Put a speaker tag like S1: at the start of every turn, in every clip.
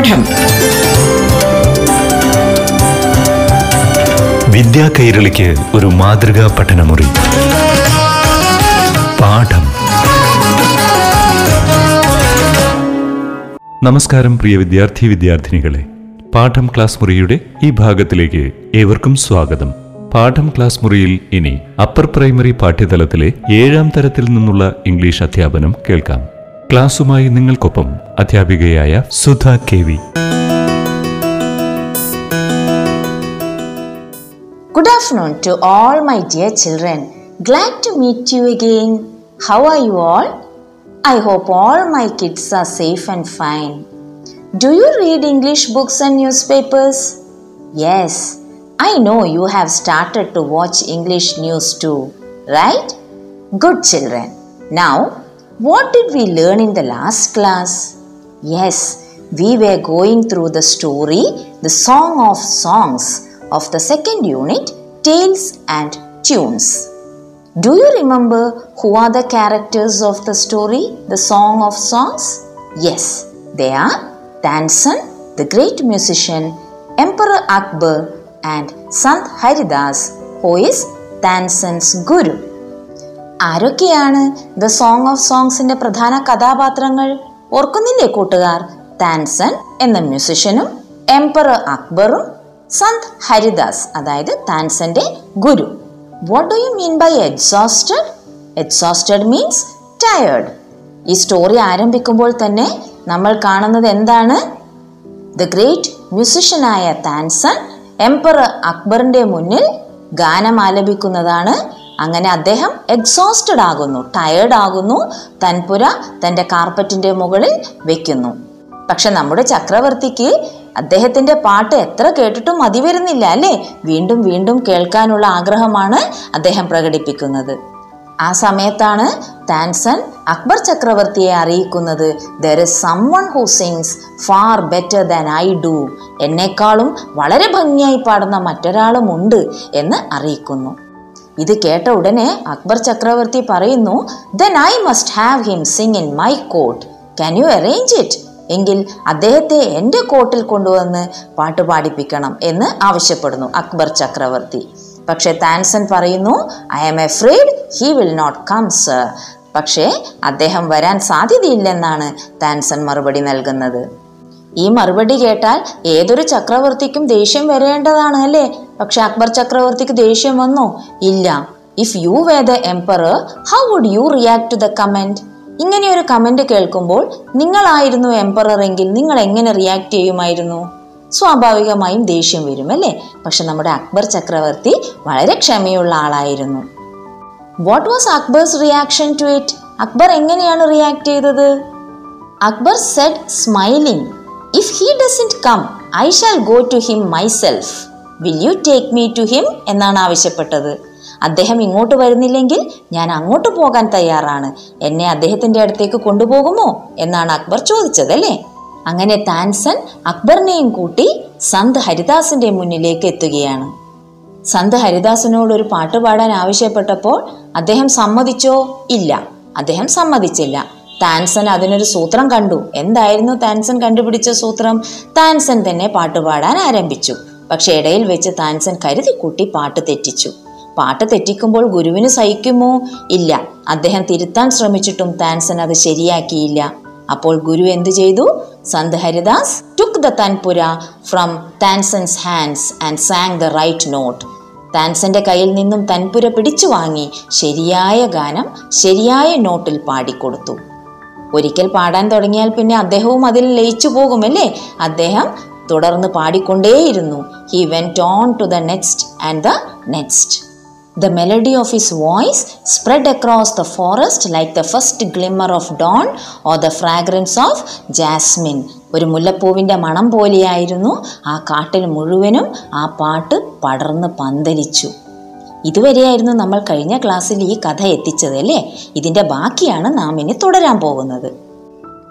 S1: പാഠം.
S2: വിദ്യാ കൈരളിക്ക് ഒരു മാതൃകാ പഠനമുറി. പാഠം. നമസ്കാരം പ്രിയ വിദ്യാർത്ഥി വിദ്യാർത്ഥിനികളെ. പാഠം ക്ലാസ് മുറിയുടെ ഈ ഭാഗത്തിലേക്ക് ഏവർക്കും സ്വാഗതം. പാഠം ക്ലാസ് മുറിയിൽ ഇനി അപ്പർ പ്രൈമറി പാഠ്യതലത്തിലെ ഏഴാം തരത്തിൽ നിന്നുള്ള ഇംഗ്ലീഷ് അധ്യാപനം കേൾക്കാം. ക്ലാസുമായി നിങ്ങൾക്കൊപ്പം അധ്യാപികയായ Sudha K V
S3: Good afternoon to all my dear children. Glad to meet you again. How are you all? I hope all my kids are safe and fine. Do you read English books and newspapers? Yes, I know you have started to watch English news too, right? Good children. Now, what did we learn in the last class? Yes, we were going through the story, the Song of Songs of the second unit, Tales and Tunes. Do you remember who are the characters of the story, the Song of Songs? Yes, they are Tansan, the great musician, Emperor Akbar, and Sant Haridas, who is Tansan's guru. ആരൊക്കെയാണ്? The song of സോങ്സിന്റെ പ്രധാന കഥാപാത്രങ്ങൾ ഓർക്കുന്നില്ലേ കൂട്ടുകാർ? താൻസൺ എന്ന മ്യൂസിഷ്യനും emperor അക്ബറും സന്ത് ഹരിദാസ് അതായത് താൻസന്റെ ഗുരു. What do you mean by exhausted exhausted means tired ഈ സ്റ്റോറി ആരംഭിക്കുമ്പോൾ തന്നെ നമ്മൾ കാണുന്നത് എന്താണ്? ദ ഗ്രേറ്റ് മ്യൂസിഷ്യനായ താൻസൺ എംപറർ അക്ബറിന്റെ മുന്നിൽ ഗാനം ആലപിക്കുന്നതാണ് അങ്ങനെ അദ്ദേഹം എക്സോസ്റ്റഡ് ആകുന്നു ടയേർഡ് ആകുന്നു തൻപുര തന്റെ കാർപ്പറ്റിന്റെ മുകളിൽ വെക്കുന്നു. പക്ഷെ നമ്മുടെ ചക്രവർത്തിക്ക് അദ്ദേഹത്തിന്റെ പാട്ട് എത്ര കേട്ടിട്ടും മതി വരുന്നില്ല അല്ലേ? വീണ്ടും വീണ്ടും കേൾക്കാനുള്ള ആഗ്രഹമാണ് അദ്ദേഹം പ്രകടിപ്പിക്കുന്നത്. ആ സമയത്താണ് താൻസൺ അക്ബർ ചക്രവർത്തിയെ അറിയിക്കുന്നത് there is someone who sings far better than I do എന്നെക്കാളും വളരെ ഭംഗിയായി പാടുന്ന മറ്റൊരാളുമുണ്ട് എന്ന് അറിയിക്കുന്നു. ഇത് കേട്ട ഉടനെ അക്ബർ ചക്രവർത്തി പറയുന്നു then I must have him sing in my court can you arrange it എങ്കിൽ അദ്ദേഹത്തെ എന്റെ കോട്ടിൽ കൊണ്ടുവന്ന് പാട്ട് പാടിപ്പിക്കണം എന്ന് ആവശ്യപ്പെടുന്നു അക്ബർ ചക്രവർത്തി. പക്ഷേ താൻസൺ പറയുന്നു I am afraid he will not come sir പക്ഷേ അദ്ദേഹം വരാൻ സാധ്യതയില്ലെന്നാണ് താൻസൺ മറുപടി നൽകുന്നത്. ഈ മറുപടി കേട്ടാൽ ഏതൊരു ചക്രവർത്തിക്കും ദേഷ്യം വരേണ്ടതാണ് അല്ലേ? പക്ഷെ അക്ബർ ചക്രവർത്തിക്ക് ദേഷ്യം വന്നോ? ഇല്ല. If you were the emperor how would you react to the comment ഇങ്ങനെ ഒരു കമന്റ് കേൾക്കുമ്പോൾ നിങ്ങളായിരുന്നു എംപറർ എങ്കിൽ നിങ്ങൾ എങ്ങനെ റിയാക്ട് ചെയ്യുമായിരുന്നു? സ്വാഭാവികമായും ദേഷ്യം വരും അല്ലേ? പക്ഷെ നമ്മുടെ അക്ബർ ചക്രവർത്തി വളരെ ക്ഷമയുള്ള ആളായിരുന്നു. What was Akbar's reaction to it Akbar എങ്ങനെയാണ് റിയാക്ട് ചെയ്തത്? Akbar said smiling if he doesn't come I shall go to him myself will you take me to him എന്നാണ് ആവശ്യപ്പെട്ടത്. അദ്ദേഹം ഇങ്ങോട്ട് വരുന്നില്ലെങ്കിൽ ഞാൻ അങ്ങോട്ട് പോകാൻ തയ്യാറാണ്. എന്നെ അദ്ദേഹത്തിന്റെ അടുത്തേക്ക് കൊണ്ടുപോകുമോ? എന്നാണ് അക്ബർ ചോദിച്ചത് അല്ലേ? അങ്ങനെ താൻസൻ അക്ബറിനെയും കൂട്ടി സന്ത് ഹരിദാസിന്റെ മുന്നിലേക്ക് എത്തുകയാണ്. സന്ത് ഹരിദാസിനോട് ഒരു പാട്ട് പാടാൻ ആവശ്യപ്പെട്ടപ്പോൾ അദ്ദേഹം സമ്മതിച്ചോ? ഇല്ല. അദ്ദേഹം സമ്മതിച്ചില്ല. താൻസൻ അതിനൊരു സൂത്രം കണ്ടു. എന്തായിരുന്നു താൻസൻ കണ്ടുപിടിച്ച സൂത്രം? താൻസൻ തന്നെ പാട്ടുപാടാൻ ആരംഭിച്ചു. പക്ഷെ ഇടയിൽ വെച്ച് താൻസൻ കരുതിക്കൂട്ടി പാട്ട് തെറ്റിച്ചു. പാട്ട് തെറ്റിക്കുമ്പോൾ ഗുരുവിന് സഹിക്കുമോ? ഇല്ല. അദ്ദേഹം തിരുത്താൻ ശ്രമിച്ചിട്ടും താൻസൻ അത് ശരിയാക്കിയില്ല. അപ്പോൾ ഗുരു എന്തു ചെയ്തു? Sant Haridas took the tanpura from Tansen's hands and sang the right note താൻസന്റെ കയ്യിൽ നിന്നും തൻപുര പിടിച്ചു വാങ്ങി ശരിയായ ഗാനം ശരിയായ നോട്ടിൽ പാടിക്കൊടുത്തു. ഒരിക്കൽ പാടാൻ തുടങ്ങിയാൽ പിന്നെ അദ്ദേഹവും അതിൽ ലയിച്ചു പോകുമല്ലേ അദ്ദേഹം തുടർന്ന് പാടിക്കൊണ്ടേയിരുന്നു. He went on to the next and the next the melody of his voice spread across the forest like the first glimmer of dawn or the fragrance of jasmine ഒരു മുല്ലപ്പൂവിന്റെ മണം പോലെയായിരുന്നു ആ കാട്ടിൽ മുഴുവനും ആ പാട്ട് പടർന്ന് പന്തലിച്ചു. ഇതുവരെയായിരുന്നു നമ്മൾ കഴിഞ്ഞ ക്ലാസ്സിൽ ഈ കഥ എത്തിച്ചത് അല്ലേ? ഇതിന്റെ ബാക്കിയാണ് നാം ഇനി തുടരാൻ പോകുന്നത്.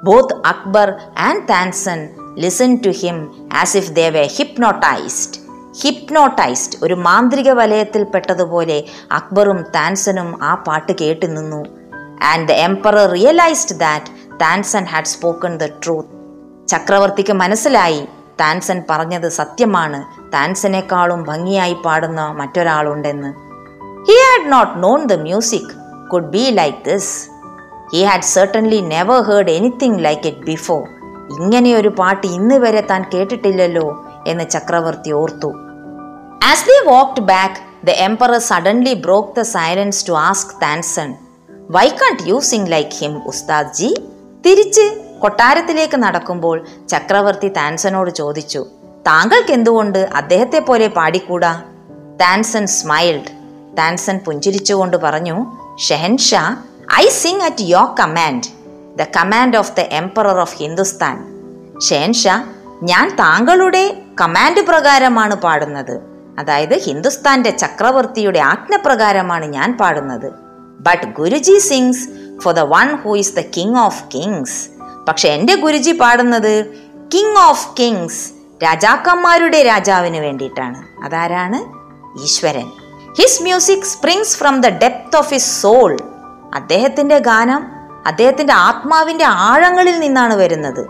S3: Both Akbar and Tansen listen to him as if they were hypnotised hypnotised ഒരു മാന്ത്രിക വലയത്തിൽ പെട്ടതുപോലെ അക്ബറും താൻസനും ആ പാട്ട് കേട്ട് നിന്നു. And the emperor realised that Tansen had spoken the truth ചക്രവർത്തിക്ക് മനസ്സിലായി താൻസൻ പറഞ്ഞത് സത്യമാണ്. താൻസനേക്കാളും ഭംഗിയായി പാടുന്ന മറ്റൊരാളുണ്ടെന്ന്. He had not known the music could be like this he had certainly never heard anything like it before ഇങ്ങനെയൊരു പാട്ട് ഇന്ന് വരെ താൻ കേട്ടിട്ടില്ലല്ലോ എന്ന് ചക്രവർത്തി ഓർത്തു. As they walked back the emperor suddenly broke the silence to ask Tansen why can't you like him Ustad ji? തിരിച്ച് കൊട്ടാരത്തിലേക്ക് നടക്കുമ്പോൾ ചക്രവർത്തി താൻസനോട് ചോദിച്ചു താങ്കൾക്ക് എന്തുകൊണ്ട് അദ്ദേഹത്തെ പോലെ പാടിക്കൂടാ? താൻസൺ സ്മൈൽഡ് താൻസൺ പുഞ്ചിരിച്ചുകൊണ്ട് പറഞ്ഞു Shahenshah I sing at your command the command of the emperor of Hindustan. Shahenshah ഞാൻ താങ്കളുടെ കമാൻഡ് പ്രകാരമാണ് പാടുന്നത്. അതായത് ഹിന്ദുസ്ഥാന്റെ ചക്രവർത്തിയുടെ ആജ്ഞപ്രകാരമാണ് ഞാൻ പാടുന്നത്. But Guruji sings for the one who is the king of kings പക്ഷെ എന്റെ ഗുരുജി പാടുന്നത് കിങ് ഓഫ് കിങ്സ് രാജാക്കന്മാരുടെ രാജാവിന് വേണ്ടിയിട്ടാണ്. അതാരാണ്? ഈശ്വരൻ. His music springs from the depth of his soul അദ്ദേഹത്തിന്റെ ഗാനം അദ്ദേഹത്തിന്റെ ആത്മാവിന്റെ ആഴങ്ങളിൽ നിന്നാണ് വരുന്നത്.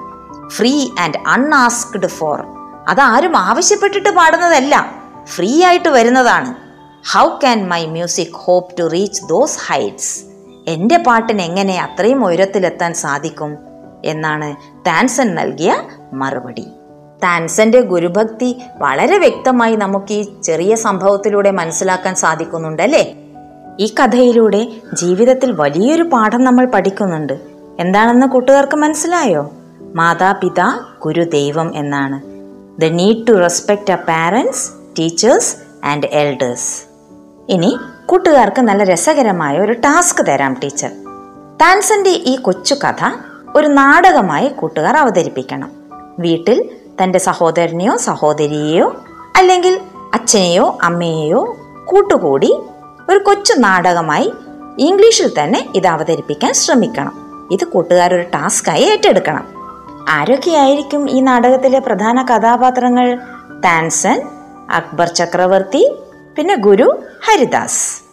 S3: ഫ്രീ ആൻഡ് അൺആസ്ക്ഡ് ഫോർ അതാരും ആവശ്യപ്പെട്ടിട്ട് പാടുന്നതല്ല. ഫ്രീ ആയിട്ട് വരുന്നതാണ്. How can my music hope to reach those heights എന്റെ പാട്ടിന് എങ്ങനെ അത്രയും ഉയരത്തിലെത്താൻ സാധിക്കും? എന്നാണ് താൻസൻ നൽകിയ മറുപടി. താൻസന്റെ ഗുരുഭക്തി വളരെ വ്യക്തമായി നമുക്ക് ഈ ചെറിയ സംഭവത്തിലൂടെ മനസ്സിലാക്കാൻ സാധിക്കുന്നുണ്ടല്ലേ? ഈ കഥയിലൂടെ ജീവിതത്തിൽ വലിയൊരു പാഠം നമ്മൾ പഠിക്കുന്നുണ്ട്. എന്താണെന്ന് കൂട്ടുകാർക്ക് മനസ്സിലായോ? മാതാപിതാ ഗുരുദൈവം എന്നാണ്. The need to respect a parents teachers and elders ഇനി കൂട്ടുകാർക്ക് നല്ല രസകരമായ ഒരു ടാസ്ക് തരാം ടീച്ചർ. താൻസന്റെ ഈ കൊച്ചു കഥ ഒരു നാടകമായി കൂട്ടുകാർ അവതരിപ്പിക്കണം. വീട്ടിൽ തന്റെ സഹോദരനെയോ സഹോദരിയെയോ അല്ലെങ്കിൽ അച്ഛനെയോ അമ്മയെയോ കൂട്ടുകൂടി ഒരു കൊച്ചു നാടകമായി ഇംഗ്ലീഷിൽ തന്നെ ഇത് അവതരിപ്പിക്കാൻ ശ്രമിക്കണം. ഇത് കൂട്ടുകാരൊരു ടാസ്ക്കായി ഏറ്റെടുക്കണം. ആരൊക്കെയായിരിക്കും ഈ നാടകത്തിലെ പ്രധാന കഥാപാത്രങ്ങൾ? താൻസൻ അക്ബർ ചക്രവർത്തി പിന്നെ ഗുരു ഹരിദാസ്.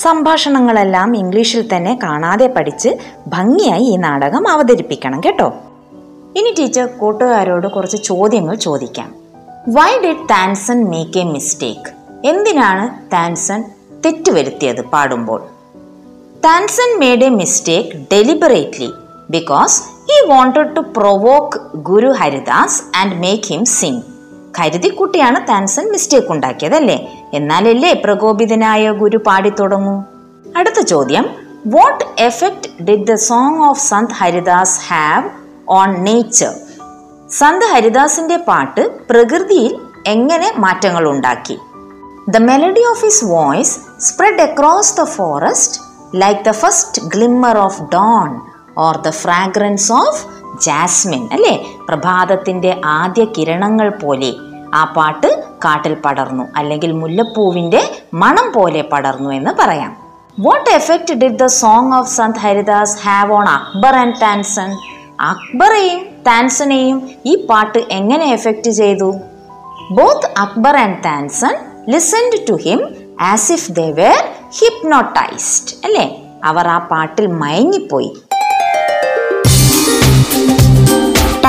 S3: സംഭാഷണങ്ങളെല്ലാം ഇംഗ്ലീഷിൽ തന്നെ കാണാതെ പഠിച്ച് ഭംഗിയായി ഈ നാടകം അവതരിപ്പിക്കണം കേട്ടോ. ഇനി ടീച്ചർ കൂട്ടുകാരോട് കുറച്ച് ചോദ്യങ്ങൾ ചോദിക്കാം. Why did Tansen make a mistake എന്തിനാണ് താൻസൺ തെറ്റുവരുത്തിയത് പാടുമ്പോൾ? Tansen made a mistake deliberately because he wanted to provoke Guru Haridas and make him sing കരുതിക്കുട്ടിയാണ് Tansen mistake ഉണ്ടാക്കിയതല്ലേ? എന്നാലല്ലേ പ്രകോപിതനായ ഗുരു പാടിത്തുടങ്ങൂ? അടുത്ത ചോദ്യം. What effect did the song of Sant Haridas have on nature Sant ഹരിദാസിന്റെ പാട്ട് പ്രകൃതിയിൽ എങ്ങനെ മാറ്റങ്ങൾ ഉണ്ടാക്കി? The melody of his voice spread across the forest like the first glimmer of dawn or the fragrance of jasmine അല്ലേ? പ്രഭാതത്തിന്റെ ആദ്യ കിരണങ്ങൾ പോലെ ആ പാട്ട് കാട്ടിൽ പടർന്നു. അല്ലെങ്കിൽ മുല്ലപ്പൂവിന്റെ മണം പോലെ പടർന്നു എന്ന് പറയാം. What effect did the song of Sant Haridas have on Akbar and Tansen അക്ബറെയും താൻസനെയും ഈ പാട്ട് എങ്ങനെ എഫക്റ്റ് ചെയ്തു? Both Akbar and Tansen listened to him as if they were hypnotised അല്ലേ? അവർ ആ പാട്ടിൽ മയങ്ങിപ്പോയി.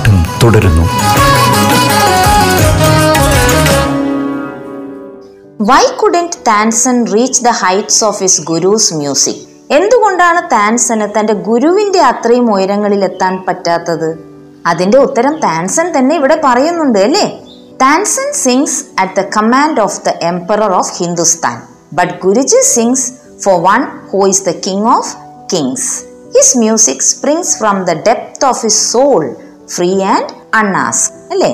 S2: പാഠം തുടരുന്നു.
S3: Why couldn't Tansen reach the heights of his Guru's music എന്തുകൊണ്ടാണ് താൻസന് തന്റെ ഗുരുവിന്റെ അത്രയും ഉയരങ്ങളിൽ എത്താൻ പറ്റാത്തത്? അതിന്റെ ഉത്തരം താൻസൺ തന്നെ ഇവിടെ പറയുന്നുണ്ട് അല്ലേ? Tansen sings at the command of the emperor of Hindustan but Guruji sings for one who is the king of kings his music springs from the depth of his soul free and അണ്ണാസ് അല്ലേ?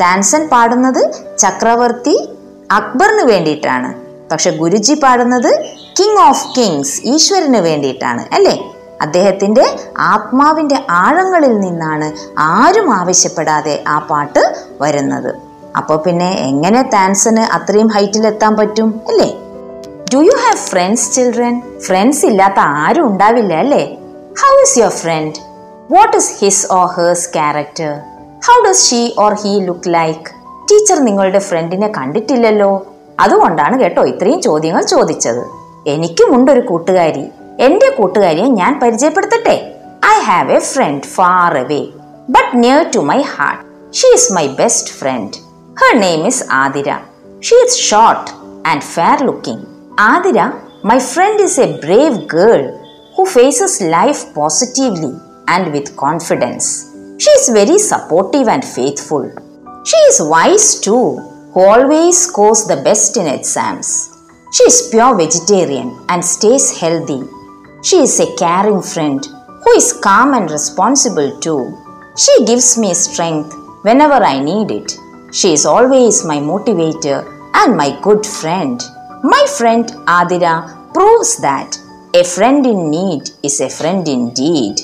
S3: താൻസൺ പാടുന്നത് ചക്രവർത്തി അക്ബറിന് വേണ്ടിയിട്ടാണ്. പക്ഷെ ഗുരുജി പാടുന്നത് king of Kings ഈശ്വരന് വേണ്ടിയിട്ടാണ് അല്ലേ? അദ്ദേഹത്തിന്റെ ആത്മാവിന്റെ ആഴങ്ങളിൽ നിന്നാണ് ആരും ആവശ്യപ്പെടാതെ ആ പാട്ട് വരുന്നത്. അപ്പോൾ പിന്നെ എങ്ങനെ താൻസന് അത്രയും ഹൈറ്റിൽ എത്താൻ പറ്റും അല്ലേ? Do you have friends children friends ഇല്ലാത്ത ആരും ഉണ്ടാവില്ല അല്ലേ? How is your friend what is his or hers character how does she or he look like teacher നിങ്ങളുടെ ഫ്രണ്ടിനെ കണ്ടിട്ടില്ലല്ലോ. അതുകൊണ്ടാണ് കേട്ടോ ഇത്രയും ചോദ്യങ്ങൾ ചോദിച്ചത്. എനിക്കുമുണ്ട് ഒരു കൂട്ടുകാരി. എന്റെ കൂട്ടുകാരിയെ ഞാൻ പരിചയപ്പെടുത്തട്ടെ? I have a friend far away but near to my heart she is my best friend her name is Athira she is short and fair looking Athira my friend is a brave girl who faces life positively. And with confidence. She is very supportive and faithful. She is wise too, who always scores the best in exams. She is pure vegetarian and stays healthy. She is a caring friend who is calm and responsible too. She gives me strength whenever I need it. She is always my motivator and my good friend. My friend Adira proves that a friend in need is a friend indeed.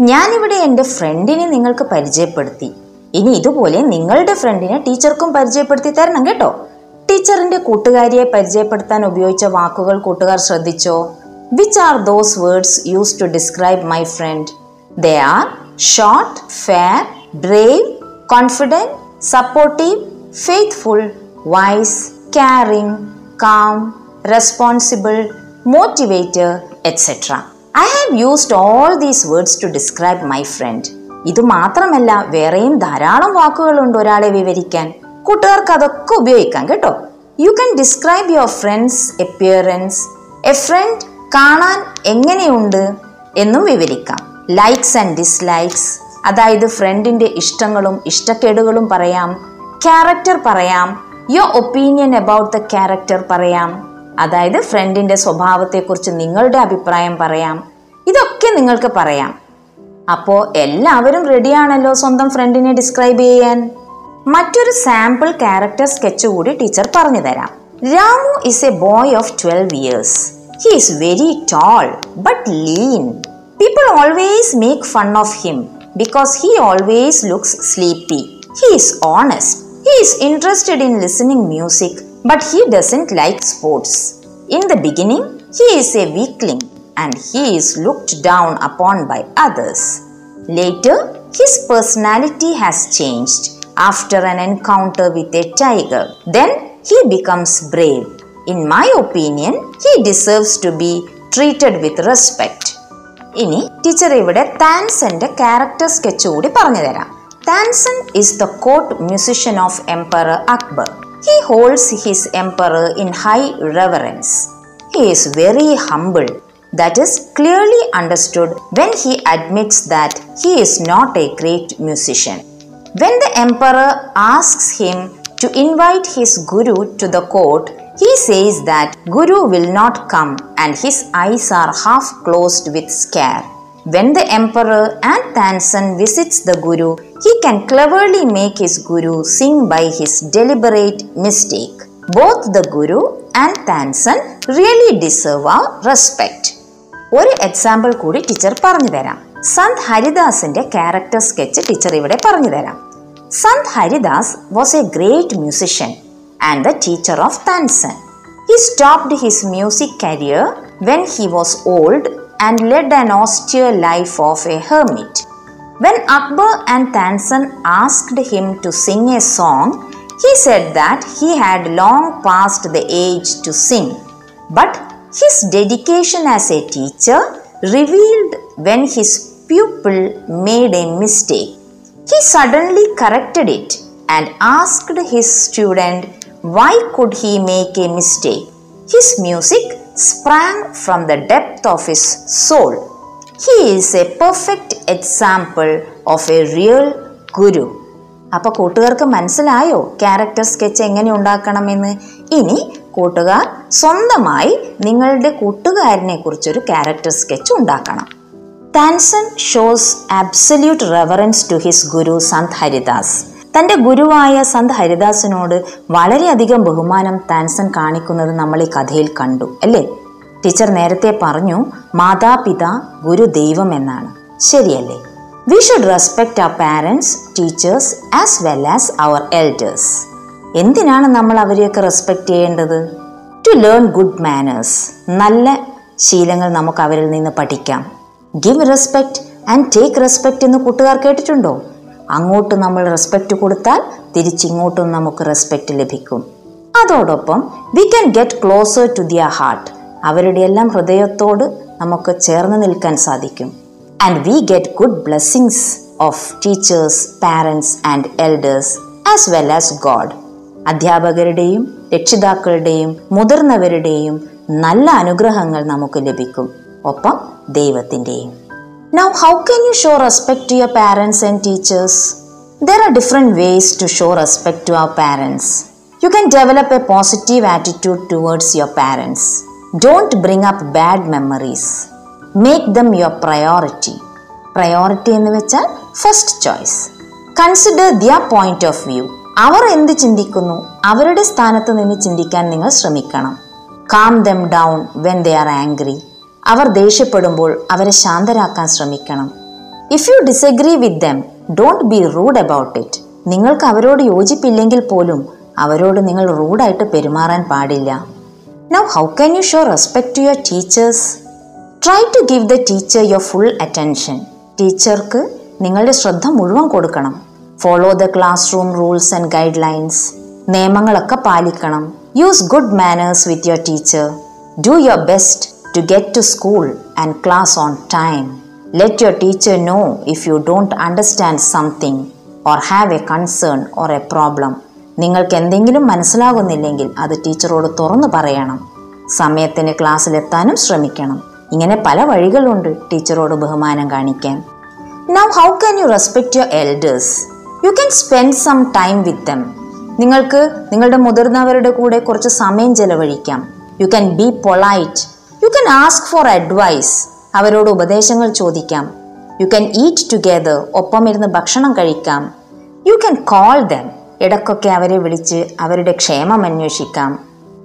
S3: ഞാനിവിടെ എന്റെ ഫ്രണ്ടിനെ നിങ്ങൾക്ക് പരിചയപ്പെടുത്തി. ഇനി ഇതുപോലെ നിങ്ങളുടെ ഫ്രണ്ടിനെ ടീച്ചർക്കും പരിചയപ്പെടുത്തി തരണം കേട്ടോ. ടീച്ചറിന്റെ കൂട്ടുകാരിയെ പരിചയപ്പെടുത്താൻ ഉപയോഗിച്ച വാക്കുകൾ കൂട്ടുകാർ ശ്രദ്ധിച്ചോ? Which are those words use to describe my friend they are short fair brave confident supportive faithful wise caring calm responsible motivator etcetera I have used all these words to describe my friend ഇത് മാത്രമല്ല വേറെയും ധാരാളം വാക്കുകളുണ്ട് ഒരാളെ വിവരിക്കാൻ. കൂട്ടുകാർക്ക് അതൊക്കെ ഉപയോഗിക്കാം കേട്ടോ. You can describe your friend's appearance a friend കാണാൻ എങ്ങനെയുണ്ട് എന്നും വിവരിക്കാം. ലൈക്സ് ആൻഡ് ഡിസ്ലൈക്സ് അതായത് ഫ്രണ്ടിന്റെ ഇഷ്ടങ്ങളും ഇഷ്ടക്കേടുകളും പറയാം. ക്യാരക്ടർ പറയാം. Your opinion about the character പറയാം. അതായത് ഫ്രണ്ടിന്റെ സ്വഭാവത്തെക്കുറിച്ച് നിങ്ങളുടെ അഭിപ്രായം പറയാം. ഇതൊക്കെ നിങ്ങൾക്ക് പറയാം. അപ്പോൾ എല്ലാവരും റെഡിയാണല്ലോ സ്വന്തം ഫ്രണ്ടിനെ ഡിസ്ക്രൈബ് ചെയ്യാൻ? മറ്റൊരു സാമ്പിൾ ക്യാരക്ടർ സ്കെച്ച് കൂടി ടീച്ചർ പറഞ്ഞു തരാം. Ramu is a boy of twelve years he is very tall but lean people always make fun of him because he always looks sleepy he is honest he is interested in listening music but he doesn't like sports. In the beginning, he is a weakling and he is looked down upon by others. Later, his personality has changed after an encounter with a tiger. Then he becomes brave. In my opinion, he deserves to be treated with respect. ഇനി teacher ഇവിടെ താൻസന്റെ character sketch കൂടി പറഞ്ഞു തരാം Tansen is the court musician of empire Akbar He holds his emperor in high reverence. He is very humble. That is clearly understood when he admits that he is not a great musician. When the emperor asks him to invite his guru to the court, he says that guru will not come and his eyes are half closed with scare. When the emperor and Tansan visits the guru, he can cleverly make his guru sing by his deliberate mistake. Both the guru and Tansan really deserve our respect. ഒരു example കൂടി teacher പറഞ്ഞു തരാം സന്ത് ഹരിദാസിന്റെ character sketch teacher ഇവിടെ പറഞ്ഞു തരാം Sant Haridas was a great musician and the teacher of Tansen he stopped his music career when he was old and led an austere life of a hermit. When Akbar and Tansen asked him to sing a song, he said that he had long passed the age to sing. But his dedication as a teacher revealed when his pupil made a mistake. He suddenly corrected it and asked his student why could he make a mistake. His music sprang from the depth of his soul. He is a perfect example of a real guru. അപ്പൊ കൂട്ടുകാർക്ക് മനസ്സിലായോ? Character sketch എങ്ങനെ ഉണ്ടാക്കണമെന്ന്? ഇനി കൂട്ടുകാർ സ്വന്തമായി നിങ്ങളുടെ കൂട്ടുകാരനെ കുറിച്ചൊരു ക്യാരക്ടർ സ്കെച്ച് ഉണ്ടാക്കണം. Tansen shows absolute reverence to his guru Sant Haridas തന്റെ ഗുരുവായ സന്ത് ഹരിദാസിനോട് വളരെയധികം ബഹുമാനം താൻസൺ കാണിക്കുന്നത് നമ്മൾ ഈ കഥയിൽ കണ്ടു അല്ലേ? ടീച്ചർ നേരത്തെ പറഞ്ഞു മാതാപിത ഗുരു ദൈവം എന്നാണ്. ശരിയല്ലേ? We should respect our parents teachers as well as our elders എന്തിനാണ് നമ്മൾ അവരെയൊക്കെ റെസ്പെക്ട് ചെയ്യേണ്ടത്? ടു ലേൺ ഗുഡ് മാനേഴ്സ് നല്ല ശീലങ്ങൾ നമുക്ക് അവരിൽ നിന്ന് പഠിക്കാം. Give respect and take respect എന്ന് കൂട്ടുകാർ കേട്ടിട്ടുണ്ടോ? അങ്ങോട്ട് നമ്മൾ റെസ്പെക്റ്റ് കൊടുത്താൽ തിരിച്ചിങ്ങോട്ടും നമുക്ക് റെസ്പെക്റ്റ് ലഭിക്കും. അതോടൊപ്പം we can get closer to their heart അവരുടെയെല്ലാം ഹൃദയത്തോട് നമുക്ക് ചേർന്ന് നിൽക്കാൻ സാധിക്കും. And we get good blessings of teachers parents and elders as well as God അധ്യാപകരുടെയും രക്ഷിതാക്കളുടെയും മുതിർന്നവരുടെയും നല്ല അനുഗ്രഹങ്ങൾ നമുക്ക് ലഭിക്കും. ഒപ്പം ദൈവത്തിന്റെയും now how can you show respect to your parents and teachers there are different ways to show respect to our parents you can develop a positive attitude towards your parents Don't bring up bad memories make them your priority priority എന്ന് വെച്ചാൽ first choice consider their point of view അവർ എന്ത് ചിന്തിക്കുന്നു? അവരുടെ സ്ഥാനത്ത് നിന്ന് ചിന്തിക്കാൻ നിങ്ങൾ ശ്രമിക്കണം. Calm them down when they are angry അവർ ദേഷ്യപ്പെടുമ്പോൾ അവരെ ശാന്തരാക്കാൻ ശ്രമിക്കണം. If you disagree with them don't be rude about it നിങ്ങൾക്ക് അവരോട് യോജിപ്പില്ലെങ്കിൽ പോലും അവരോട് നിങ്ങൾ റൂഡായിട്ട് പെരുമാറാൻ പാടില്ല. Now how can you show respect to your teachers try to give the teacher your full attention ടീച്ചർക്ക് നിങ്ങളുടെ ശ്രദ്ധ മുഴുവൻ കൊടുക്കണം. Follow the classroom rules and guidelines നിയമങ്ങളൊക്കെ പാലിക്കണം. Use good manners with your teacher do your best to get to school and class on time let your teacher know if you don't understand something or have a concern or a problem. നിങ്ങൾക്ക് എന്തെങ്കിലും മനസ്സിലാകുന്നില്ലെങ്കിൽ അത് ടീച്ചറോട് തുറന്നു പറയണം. സമയത്തിന് ക്ലാസ്സിലെത്താനും ശ്രമിക്കണം. ഇങ്ങനെ പല വഴികളുണ്ട് ടീച്ചറോട് ബഹുമാനം കാണിക്കാൻ. Now how can you respect your elders you can spend some time with them നിങ്ങൾക്ക് നിങ്ങളുടെ മുതിർന്നവരുടെ കൂടെ കുറച്ച് സമയം ചെലവഴിക്കാം. You can be polite you can ask for advice അവരോട് ഉപദേശങ്ങൾ ചോദിക്കാം. യു ക്യാൻ ഈറ്റ് ടുഗെദർ ഒപ്പം ഇരുന്ന് ഭക്ഷണം കഴിക്കാം. യു ക്യാൻ കോൾ ദം ഇടയ്ക്കൊക്കെ അവരെ വിളിച്ച് അവരുടെ ക്ഷേമം അന്വേഷിക്കാം.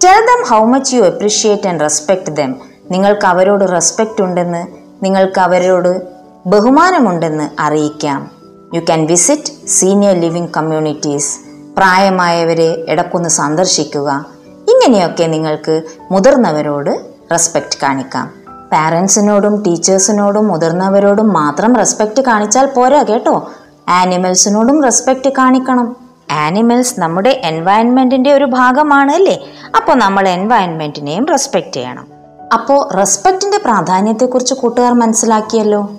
S3: Tell them how much you appreciate and respect them നിങ്ങൾക്ക് അവരോട് റെസ്പെക്റ്റ് ഉണ്ടെന്ന് നിങ്ങൾക്ക് അവരോട് ബഹുമാനമുണ്ടെന്ന് അറിയിക്കാം. You can visit senior living communities പ്രായമായവരെ ഇടക്കൊന്ന് സന്ദർശിക്കുക. ഇങ്ങനെയൊക്കെ നിങ്ങൾക്ക് മുതിർന്നവരോട് റെസ്പെക്റ്റ് കാണിക്കാം. പാരൻസിനോടും ടീച്ചേഴ്സിനോടും മുതിർന്നവരോടും മാത്രം റെസ്പെക്റ്റ് കാണിച്ചാൽ പോരാ കേട്ടോ. ആനിമൽസിനോടും റെസ്പെക്റ്റ് കാണിക്കണം. ആനിമൽസ് നമ്മുടെ എൻവയൺമെന്റിന്റെ ഒരു ഭാഗമാണ് അല്ലേ? അപ്പോൾ നമ്മൾ എൻവയൺമെന്റിനെയും റെസ്പെക്റ്റ് ചെയ്യണം. അപ്പോൾ റെസ്പെക്റ്റിന്റെ പ്രാധാന്യത്തെക്കുറിച്ച് കൂട്ടുകാർ മനസ്സിലാക്കിയല്ലോ?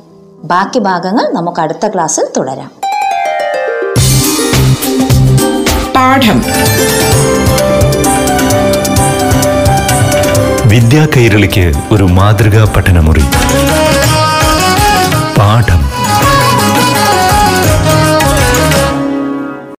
S3: ബാക്കി ഭാഗങ്ങൾ നമുക്ക് അടുത്ത ക്ലാസ്സിൽ തുടരാം.
S1: പാഠം.
S2: വിദ്യാ കൈരളിക്ക് ഒരു മാതൃകാ പഠനമുറി.